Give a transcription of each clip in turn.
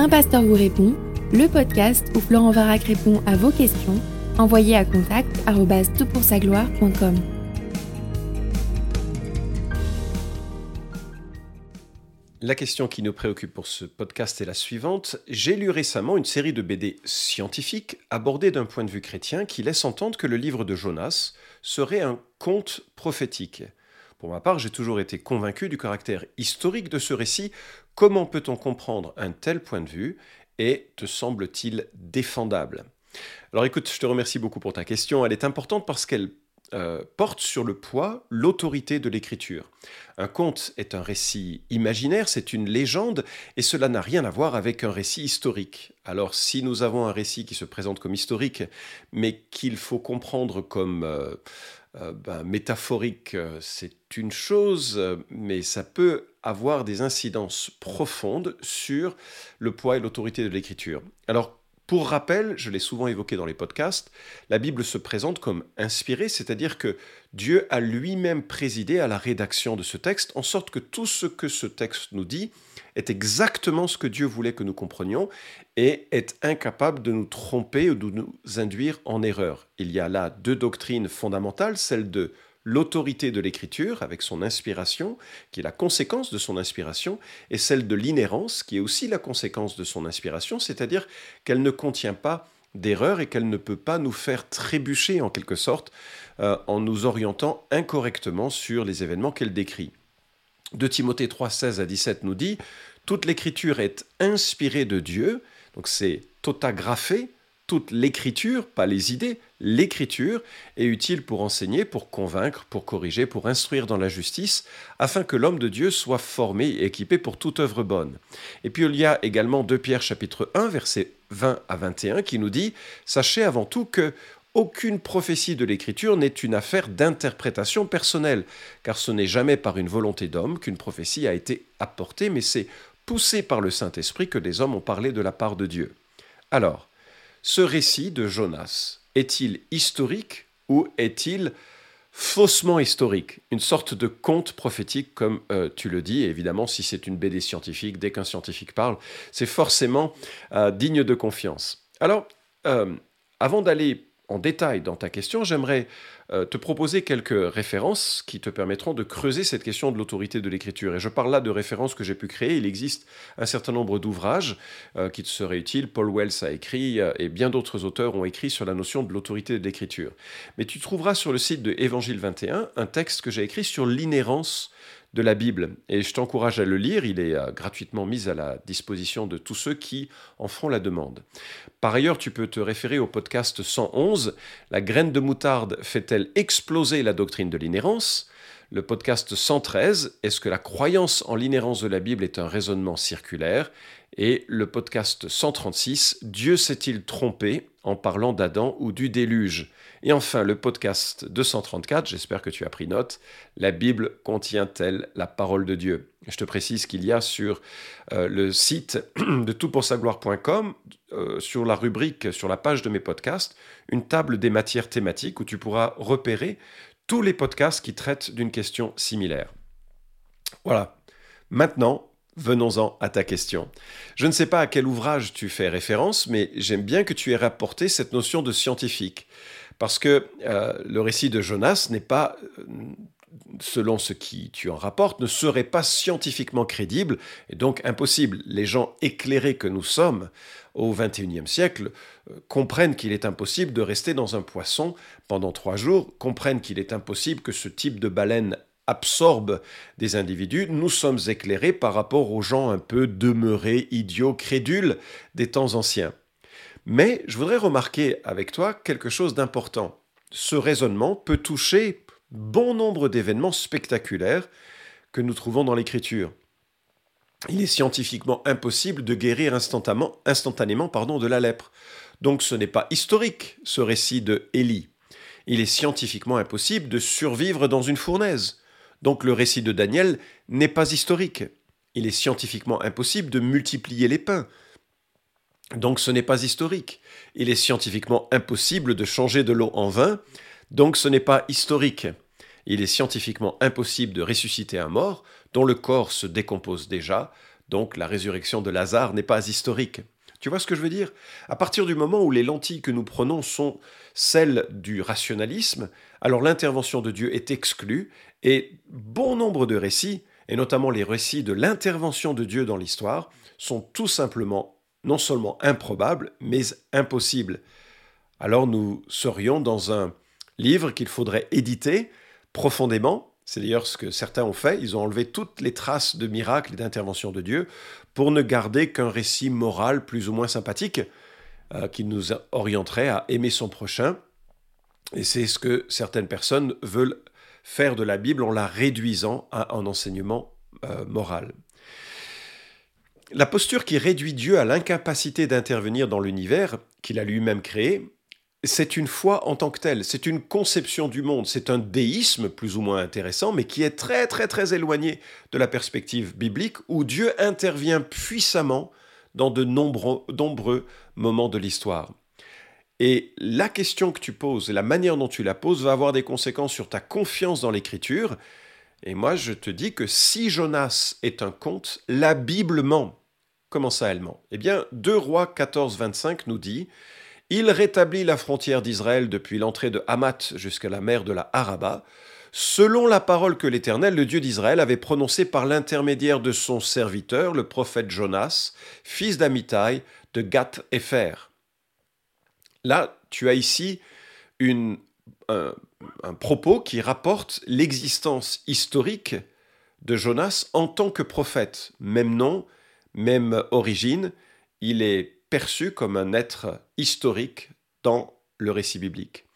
Un pasteur vous répond, le podcast où Florent Varac répond à vos questions, envoyez à contact gloire.com La question qui nous préoccupe pour ce podcast est la suivante. J'ai lu récemment une série de BD scientifiques abordées d'un point de vue chrétien qui laisse entendre que le livre de Jonas serait un conte prophétique. Pour ma part, j'ai toujours été convaincu du caractère historique de ce récit. Comment peut-on comprendre un tel point de vue et te semble-t-il défendable? Alors écoute, je te remercie beaucoup pour ta question. Elle est importante parce qu'elle euh, porte sur le poids, l'autorité de l'écriture. Un conte est un récit imaginaire, c'est une légende, et cela n'a rien à voir avec un récit historique. Alors si nous avons un récit qui se présente comme historique, mais qu'il faut comprendre comme euh, euh, ben, métaphorique, c'est une chose, mais ça peut avoir des incidences profondes sur le poids et l'autorité de l'écriture. Alors pour rappel, je l'ai souvent évoqué dans les podcasts, la Bible se présente comme inspirée, c'est-à-dire que Dieu a lui-même présidé à la rédaction de ce texte, en sorte que tout ce que ce texte nous dit est exactement ce que Dieu voulait que nous comprenions et est incapable de nous tromper ou de nous induire en erreur. Il y a là deux doctrines fondamentales, celle de l'autorité de l'écriture avec son inspiration, qui est la conséquence de son inspiration, et celle de l'inhérence, qui est aussi la conséquence de son inspiration, c'est-à-dire qu'elle ne contient pas d'erreur et qu'elle ne peut pas nous faire trébucher en quelque sorte euh, en nous orientant incorrectement sur les événements qu'elle décrit. De Timothée 3, 16 à 17 nous dit Toute l'écriture est inspirée de Dieu, donc c'est totagraphé, toute l'écriture, pas les idées, l'écriture est utile pour enseigner, pour convaincre, pour corriger, pour instruire dans la justice, afin que l'homme de Dieu soit formé et équipé pour toute œuvre bonne. Et puis il y a également 2 Pierre chapitre 1 versets 20 à 21 qui nous dit Sachez avant tout que aucune prophétie de l'Écriture n'est une affaire d'interprétation personnelle, car ce n'est jamais par une volonté d'homme qu'une prophétie a été apportée, mais c'est poussé par le Saint-Esprit que des hommes ont parlé de la part de Dieu. Alors, ce récit de Jonas est-il historique ou est-il faussement historique, une sorte de conte prophétique comme euh, tu le dis, et évidemment si c'est une BD scientifique, dès qu'un scientifique parle, c'est forcément euh, digne de confiance. Alors, euh, avant d'aller en détail dans ta question, j'aimerais euh, te proposer quelques références qui te permettront de creuser cette question de l'autorité de l'écriture. Et je parle là de références que j'ai pu créer. Il existe un certain nombre d'ouvrages euh, qui te seraient utiles. Paul Wells a écrit euh, et bien d'autres auteurs ont écrit sur la notion de l'autorité de l'écriture. Mais tu trouveras sur le site de Évangile 21 un texte que j'ai écrit sur l'inhérence de la Bible. Et je t'encourage à le lire, il est euh, gratuitement mis à la disposition de tous ceux qui en feront la demande. Par ailleurs, tu peux te référer au podcast 111, La graine de moutarde fait-elle exploser la doctrine de l'inhérence? Le podcast 113, Est-ce que la croyance en l'inhérence de la Bible est un raisonnement circulaire? Et le podcast 136, Dieu s'est-il trompé? En parlant d'Adam ou du déluge Et enfin, le podcast 234, j'espère que tu as pris note, La Bible contient-elle la parole de Dieu? Je te précise qu'il y a sur euh, le site de toutpoursagloire.com, euh, sur la rubrique, sur la page de mes podcasts, une table des matières thématiques où tu pourras repérer tous les podcasts qui traitent d'une question similaire. Voilà. Maintenant, venons-en à ta question. Je ne sais pas à quel ouvrage tu fais référence, mais j'aime bien que tu aies rapporté cette notion de scientifique. Parce que euh, le récit de Jonas n'est pas, euh, selon ce qui tu en rapportes, ne serait pas scientifiquement crédible et donc impossible. Les gens éclairés que nous sommes au XXIe siècle euh, comprennent qu'il est impossible de rester dans un poisson pendant trois jours, comprennent qu'il est impossible que ce type de baleine absorbe des individus, nous sommes éclairés par rapport aux gens un peu demeurés, idiots, crédules des temps anciens. Mais je voudrais remarquer avec toi quelque chose d'important. Ce raisonnement peut toucher bon nombre d'événements spectaculaires que nous trouvons dans l'Écriture il est scientifiquement impossible de guérir instantanément, de la lèpre. Donc ce n'est pas historique, ce récit de Élie. Il est scientifiquement impossible de survivre dans une fournaise. Donc le récit de Daniel n'est pas historique. Il est scientifiquement impossible de multiplier les pains. Donc ce n'est pas historique. Il est scientifiquement impossible de changer de l'eau en vin. Donc ce n'est pas historique. Il est scientifiquement impossible de ressusciter un mort dont le corps se décompose déjà, Donc la résurrection de Lazare n'est pas historique. Tu vois ce que je veux dire? À partir du moment où les lentilles que nous prenons sont celles du rationalisme, alors l'intervention de Dieu est exclue et bon nombre de récits, et notamment les récits de l'intervention de Dieu dans l'histoire, sont tout simplement non seulement improbables, mais impossibles. Alors nous serions dans un livre qu'il faudrait éditer profondément. C'est d'ailleurs ce que certains ont fait. Ils ont enlevé toutes les traces de miracles et d'intervention de Dieu pour ne garder qu'un récit moral plus ou moins sympathique euh, qui nous orienterait à aimer son prochain. Et c'est ce que certaines personnes veulent faire de la Bible en la réduisant à un enseignement euh, moral. La posture qui réduit Dieu à l'incapacité d'intervenir dans l'univers qu'il a lui-même créé, c'est une foi en tant que telle, c'est une conception du monde, c'est un déisme plus ou moins intéressant, mais qui est très très très éloigné de la perspective biblique où Dieu intervient puissamment dans de nombreux, nombreux moments de l'histoire. Et la question que tu poses et la manière dont tu la poses va avoir des conséquences sur ta confiance dans l'écriture. Et moi, je te dis que si Jonas est un conte, la Bible ment. Comment ça, elle ment? Eh bien, 2 Rois 14, 25 nous dit il rétablit la frontière d'Israël depuis l'entrée de Hamath jusqu'à la mer de la Haraba, selon la parole que l'Éternel, le Dieu d'Israël, avait prononcée par l'intermédiaire de son serviteur, le prophète Jonas, fils d'Amitai, de Gath Epher. Là, tu as ici un, un propos qui rapporte l'existence historique de Jonas en tant que prophète. Même nom, même origine, il est perçu comme un être historique dans le récit biblique.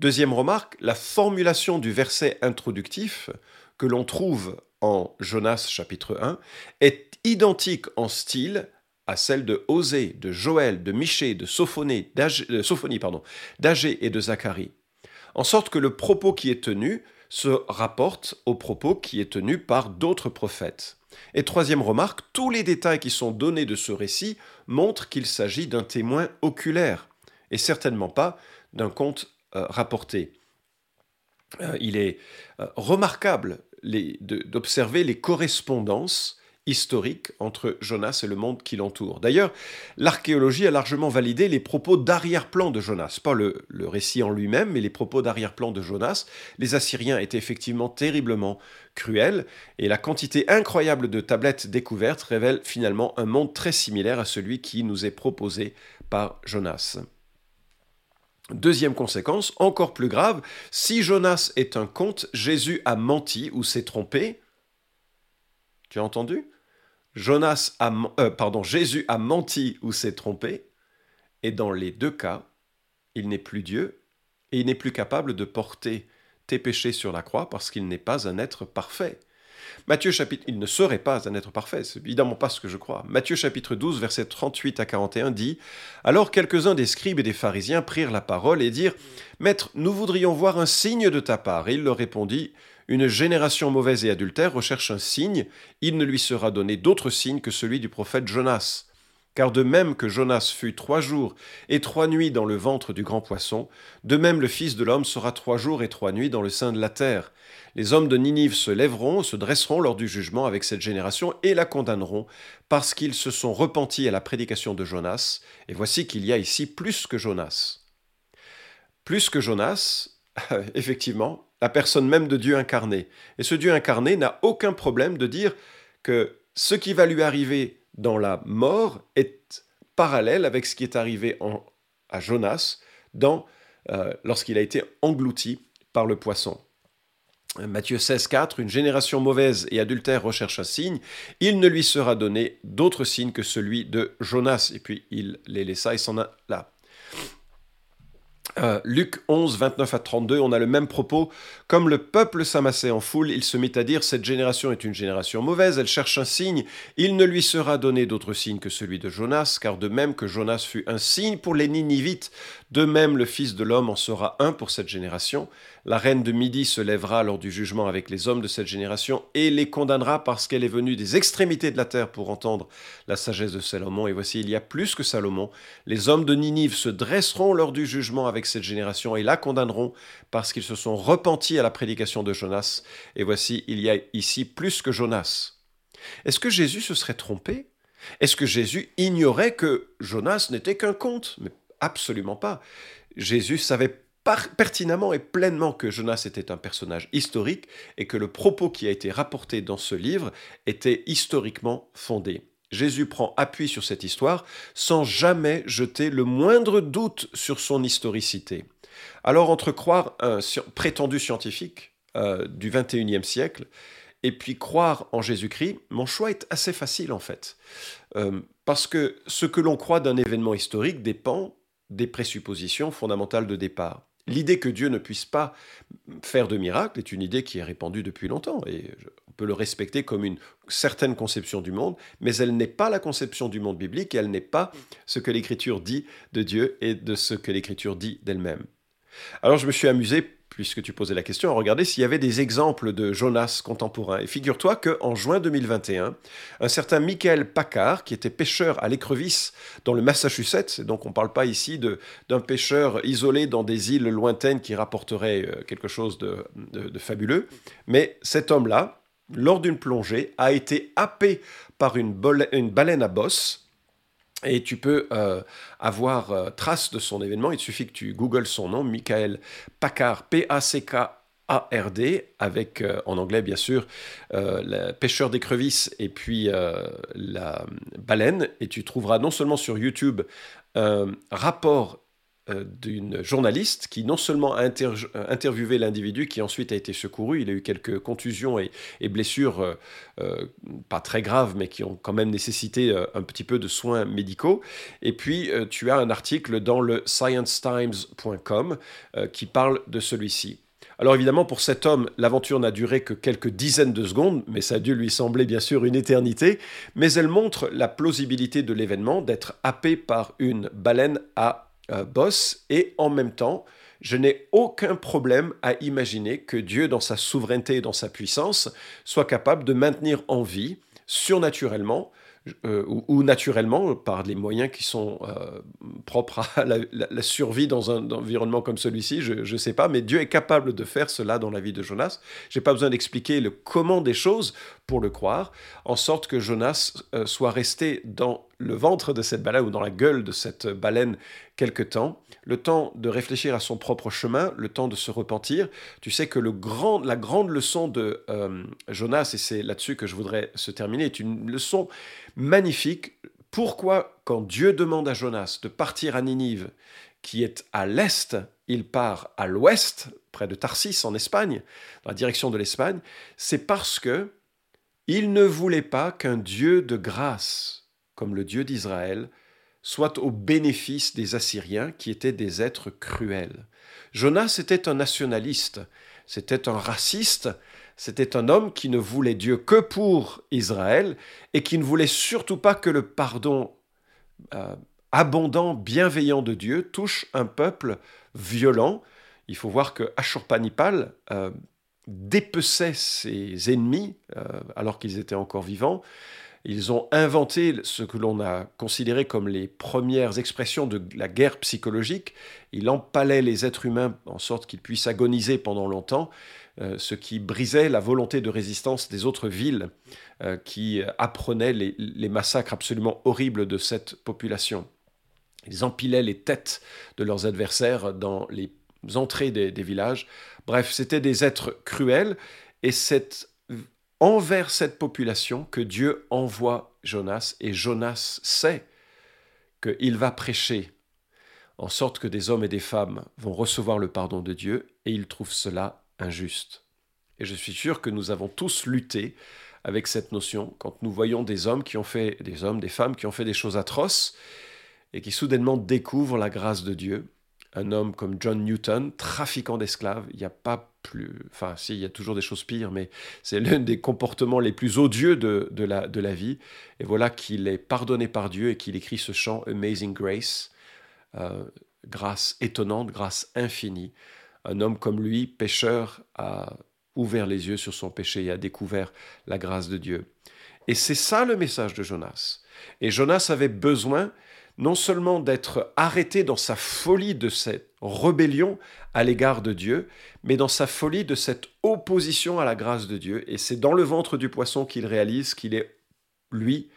Deuxième remarque, la formulation du verset introductif que l'on trouve en Jonas chapitre 1 est identique en style à celle de Osée, de Joël, de Michée, de Sophonie, d'Agé et de Zacharie. En sorte que le propos qui est tenu se rapporte au propos qui est tenu par d'autres prophètes. Et troisième remarque, tous les détails qui sont donnés de ce récit montrent qu'il s'agit d'un témoin oculaire, et certainement pas d'un conte euh, rapporté. Euh, il est euh, remarquable d'observer les correspondances historique entre Jonas et le monde qui l'entoure. D'ailleurs, l'archéologie a largement validé les propos d'arrière-plan de Jonas, pas le, récit en lui-même, mais les propos d'arrière-plan de Jonas. Les Assyriens étaient effectivement terriblement cruels, et la quantité incroyable de tablettes découvertes révèle finalement un monde très similaire à celui qui nous est proposé par Jonas. Deuxième conséquence, encore plus grave, si Jonas est un conte, Jésus a menti ou s'est trompé. Tu as entendu? Jonas a, euh, pardon, Jésus a menti ou s'est trompé, et dans les deux cas, il n'est plus Dieu, et il n'est plus capable de porter tes péchés sur la croix parce qu'il n'est pas un être parfait. Matthieu chapitre, il ne serait pas un être parfait, c'est évidemment pas ce que je crois. Matthieu chapitre 12, versets 38 à 41 dit Alors quelques-uns des scribes et des pharisiens prirent la parole et dirent Maître, nous voudrions voir un signe de ta part. Et il leur répondit une génération mauvaise et adultère recherche un signe, il ne lui sera donné d'autre signe que celui du prophète Jonas. Car de même que Jonas fut trois jours et trois nuits dans le ventre du grand poisson, de même le Fils de l'homme sera trois jours et trois nuits dans le sein de la terre. Les hommes de Ninive se lèveront, se dresseront lors du jugement avec cette génération et la condamneront, parce qu'ils se sont repentis à la prédication de Jonas. Et voici qu'il y a ici plus que Jonas. Plus que Jonas, effectivement, la personne même de Dieu incarné. Et ce Dieu incarné n'a aucun problème de dire que ce qui va lui arriver dans la mort est parallèle avec ce qui est arrivé à Jonas euh, lorsqu'il a été englouti par le poisson. Matthieu 16, 4, une génération mauvaise et adultère recherche un signe, il ne lui sera donné d'autre signe que celui de Jonas. Et puis il les laissa et s'en a là. Euh, Luc 11, 29 à 32, on a le même propos. Comme le peuple s'amassait en foule, il se mit à dire Cette génération est une génération mauvaise, elle cherche un signe. Il ne lui sera donné d'autre signe que celui de Jonas, car de même que Jonas fut un signe pour les Ninivites, de même le Fils de l'homme en sera un pour cette génération. La reine de Midi se lèvera lors du jugement avec les hommes de cette génération et les condamnera parce qu'elle est venue des extrémités de la terre pour entendre la sagesse de Salomon. Et voici, il y a plus que Salomon. Les hommes de Ninive se dresseront lors du jugement avec cette génération et la condamneront parce qu'ils se sont repentis à la prédication de Jonas. Et voici, il y a ici plus que Jonas. Est-ce que Jésus se serait trompé? Est-ce que Jésus ignorait que Jonas n'était qu'un conte Mais absolument pas. Jésus savait pertinemment et pleinement que Jonas était un personnage historique et que le propos qui a été rapporté dans ce livre était historiquement fondé. Jésus prend appui sur cette histoire sans jamais jeter le moindre doute sur son historicité. Alors entre croire un prétendu scientifique euh, du 21e siècle et puis croire en Jésus-Christ, mon choix est assez facile en fait. Euh, parce que ce que l'on croit d'un événement historique dépend des présuppositions fondamentales de départ. L'idée que Dieu ne puisse pas faire de miracles est une idée qui est répandue depuis longtemps et on peut le respecter comme une certaine conception du monde, mais elle n'est pas la conception du monde biblique et elle n'est pas ce que l'Écriture dit de Dieu et de ce que l'Écriture dit d'elle-même. Alors je me suis amusé puisque tu posais la question, à regarder s'il y avait des exemples de Jonas contemporains. Et figure-toi qu'en juin 2021, un certain Michael Packard, qui était pêcheur à l'écrevisse dans le Massachusetts, donc on ne parle pas ici d'un pêcheur isolé dans des îles lointaines qui rapporterait euh, quelque chose de, fabuleux, mais cet homme-là, lors d'une plongée, a été happé par une, une baleine à bosse et tu peux euh, avoir euh, trace de son événement. Il suffit que tu googles son nom, Michael Packard, P-A-C-K-A-R-D, avec euh, en anglais bien sûr le pêcheur d'écrevisses et puis la baleine. Et tu trouveras non seulement sur YouTube un rapport d'une journaliste qui non seulement a euh, interviewé l'individu qui ensuite a été secouru, il a eu quelques contusions et, blessures euh, pas très graves mais qui ont quand même nécessité un petit peu de soins médicaux. Et puis tu as un article dans le sciencetimes.com qui parle de celui-ci. Alors évidemment, pour cet homme, l'aventure n'a duré que quelques dizaines de secondes, mais ça a dû lui sembler bien sûr une éternité, mais elle montre la plausibilité de l'événement d'être happé par une baleine à euh, boss et en même temps, je n'ai aucun problème à imaginer que Dieu, dans sa souveraineté et dans sa puissance, soit capable de maintenir en vie, surnaturellement, euh, ou, naturellement, par les moyens qui sont euh, propres à la, survie dans un, environnement comme celui-ci, je ne sais pas, mais Dieu est capable de faire cela dans la vie de Jonas. Je n'ai pas besoin d'expliquer le comment des choses pour le croire, en sorte que Jonas soit resté dans le ventre de cette baleine ou dans la gueule de cette baleine quelque temps, le temps de réfléchir à son propre chemin, le temps de se repentir. Tu sais que le grand, la grande leçon de euh, Jonas, et c'est là-dessus que je voudrais se terminer, est une leçon magnifique. Pourquoi, quand Dieu demande à Jonas de partir à Ninive, qui est à l'est, il part à l'ouest, près de Tarsis en Espagne, dans la direction de l'Espagne, c'est parce que il ne voulait pas qu'un Dieu de grâce, comme le Dieu d'Israël, soit au bénéfice des Assyriens qui étaient des êtres cruels. Jonas était un nationaliste, c'était un raciste, c'était un homme qui ne voulait Dieu que pour Israël et qui ne voulait surtout pas que le pardon euh, abondant, bienveillant de Dieu touche un peuple violent. Il faut voir que Ashurbanipal euh, dépeçait ses ennemis euh, alors qu'ils étaient encore vivants. Ils ont inventé ce que l'on a considéré comme les premières expressions de la guerre psychologique. Il empalait les êtres humains en sorte qu'ils puissent agoniser pendant longtemps, euh, ce qui brisait la volonté de résistance des autres villes euh, qui apprenaient les, massacres absolument horribles de cette population. Ils empilaient les têtes de leurs adversaires dans les entrées des, des villages. Bref, c'était des êtres cruels et cette envers cette population que Dieu envoie Jonas, et Jonas sait qu'il va prêcher, en sorte que des hommes et des femmes vont recevoir le pardon de Dieu, et il trouve cela injuste. Et je suis sûr que nous avons tous lutté avec cette notion quand nous voyons des hommes qui ont fait, des hommes, des femmes qui ont fait des choses atroces, et qui soudainement découvrent la grâce de Dieu. Un homme comme John Newton, trafiquant d'esclaves, il n'y a pas plus. Enfin, si, il y a toujours des choses pires, mais c'est l'un des comportements les plus odieux de, la vie. Et voilà qu'il est pardonné par Dieu et qu'il écrit ce chant Amazing Grace, euh, grâce étonnante, grâce infinie. Un homme comme lui, pécheur, a ouvert les yeux sur son péché et a découvert la grâce de Dieu. Et c'est ça le message de Jonas. Et Jonas avait besoin non seulement d'être arrêté dans sa folie de cette rébellion à l'égard de Dieu, mais dans sa folie de cette opposition à la grâce de Dieu. Et c'est dans le ventre du poisson qu'il réalise qu'il est lui,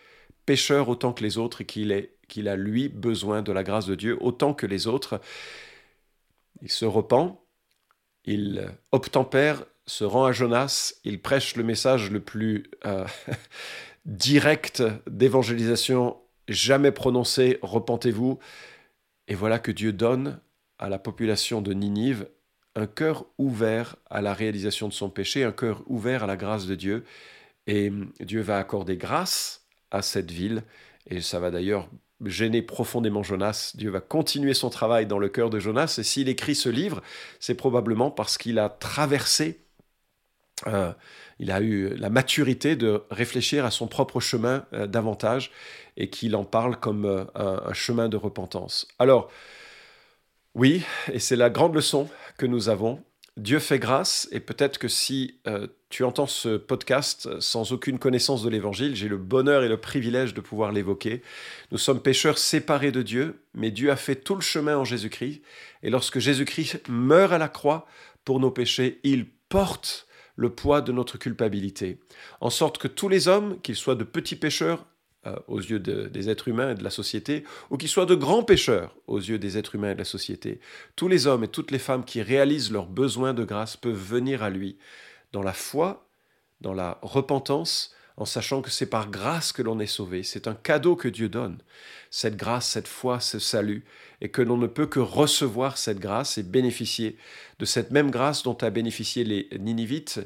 pécheur autant que les autres et qu'il qu'il a lui besoin de la grâce de Dieu autant que les autres. Il se repent, il obtempère, se rend à Jonas, il prêche le message le plus euh, direct d'évangélisation jamais prononcé, repentez-vous. Et voilà que Dieu donne à la population de Ninive un cœur ouvert à la réalisation de son péché, un cœur ouvert à la grâce de Dieu. Et Dieu va accorder grâce à cette ville, et ça va d'ailleurs gêner profondément Jonas. Dieu va continuer son travail dans le cœur de Jonas, et s'il écrit ce livre, c'est probablement parce qu'il a traversé, euh, il a eu la maturité de réfléchir à son propre chemin euh, davantage, et qu'il en parle comme euh, un, chemin de repentance. Alors, oui, et c'est la grande leçon que nous avons. Dieu fait grâce, et peut-être que si tu entends ce podcast sans aucune connaissance de l'Évangile, j'ai le bonheur et le privilège de pouvoir l'évoquer. Nous sommes pécheurs séparés de Dieu, mais Dieu a fait tout le chemin en Jésus-Christ. Et lorsque Jésus-Christ meurt à la croix pour nos péchés, il porte le poids de notre culpabilité. En sorte que tous les hommes, qu'ils soient de petits pécheurs euh, aux yeux des êtres humains et de la société, ou qu'ils soient de grands pécheurs aux yeux des êtres humains et de la société, tous les hommes et toutes les femmes qui réalisent leurs besoins de grâce peuvent venir à lui dans la foi, dans la repentance, en sachant que c'est par grâce que l'on est sauvé. C'est un cadeau que Dieu donne. Cette grâce, cette foi, ce salut, et que l'on ne peut que recevoir cette grâce et bénéficier de cette même grâce dont a bénéficié les Ninivites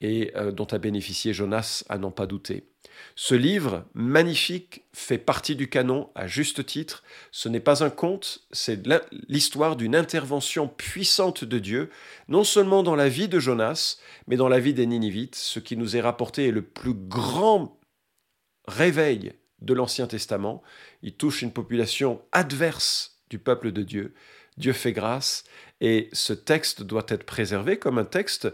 et euh, dont a bénéficié Jonas à n'en pas douter. Ce livre magnifique fait partie du canon à juste titre. Ce n'est pas un conte, c'est l'histoire d'une intervention puissante de Dieu, non seulement dans la vie de Jonas, mais dans la vie des Ninivites. Ce qui nous est rapporté est le plus grand réveil de l'Ancien Testament. Il touche une population adverse du peuple de Dieu. Dieu fait grâce et ce texte doit être préservé comme un texte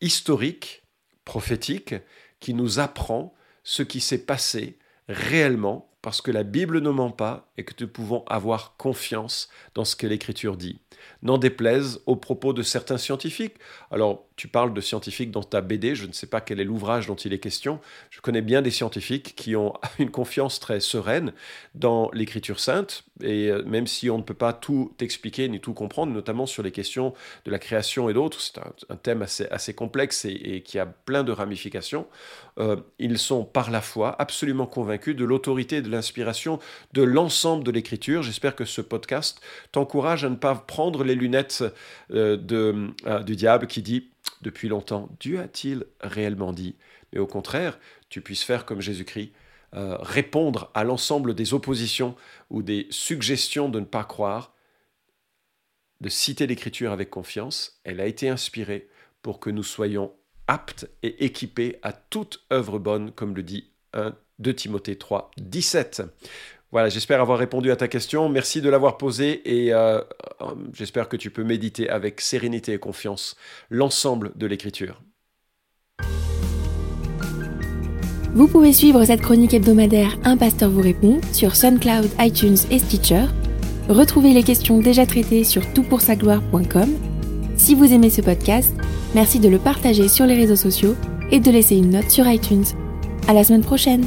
historique, prophétique, qui nous apprend ce qui s'est passé réellement, parce que la Bible ne ment pas et que nous pouvons avoir confiance dans ce que l'Écriture dit n'en déplaise aux propos de certains scientifiques. Alors, tu parles de scientifiques dans ta BD, je ne sais pas quel est l'ouvrage dont il est question. Je connais bien des scientifiques qui ont une confiance très sereine dans l'écriture sainte, et euh, même si on ne peut pas tout expliquer ni tout comprendre, notamment sur les questions de la création et d'autres, c'est un, thème assez, complexe et, qui a plein de ramifications, euh, ils sont par la foi absolument convaincus de l'autorité et de l'inspiration de l'ensemble de l'écriture. J'espère que ce podcast t'encourage à ne pas prendre les lunettes euh, de, du diable qui dit depuis longtemps, Dieu a-t-il réellement dit? Mais au contraire, tu puisses faire comme Jésus-Christ, euh, répondre à l'ensemble des oppositions ou des suggestions de ne pas croire, de citer l'Écriture avec confiance. Elle a été inspirée pour que nous soyons aptes et équipés à toute œuvre bonne, comme le dit 1 de Timothée 3, 17. Voilà, j'espère avoir répondu à ta question. Merci de l'avoir posée et euh, euh, j'espère que tu peux méditer avec sérénité et confiance l'ensemble de l'écriture. Vous pouvez suivre cette chronique hebdomadaire Un pasteur vous répond sur SoundCloud, iTunes et Stitcher. Retrouvez les questions déjà traitées sur toutpoursagloire.com. Si vous aimez ce podcast, merci de le partager sur les réseaux sociaux et de laisser une note sur iTunes. À la semaine prochaine!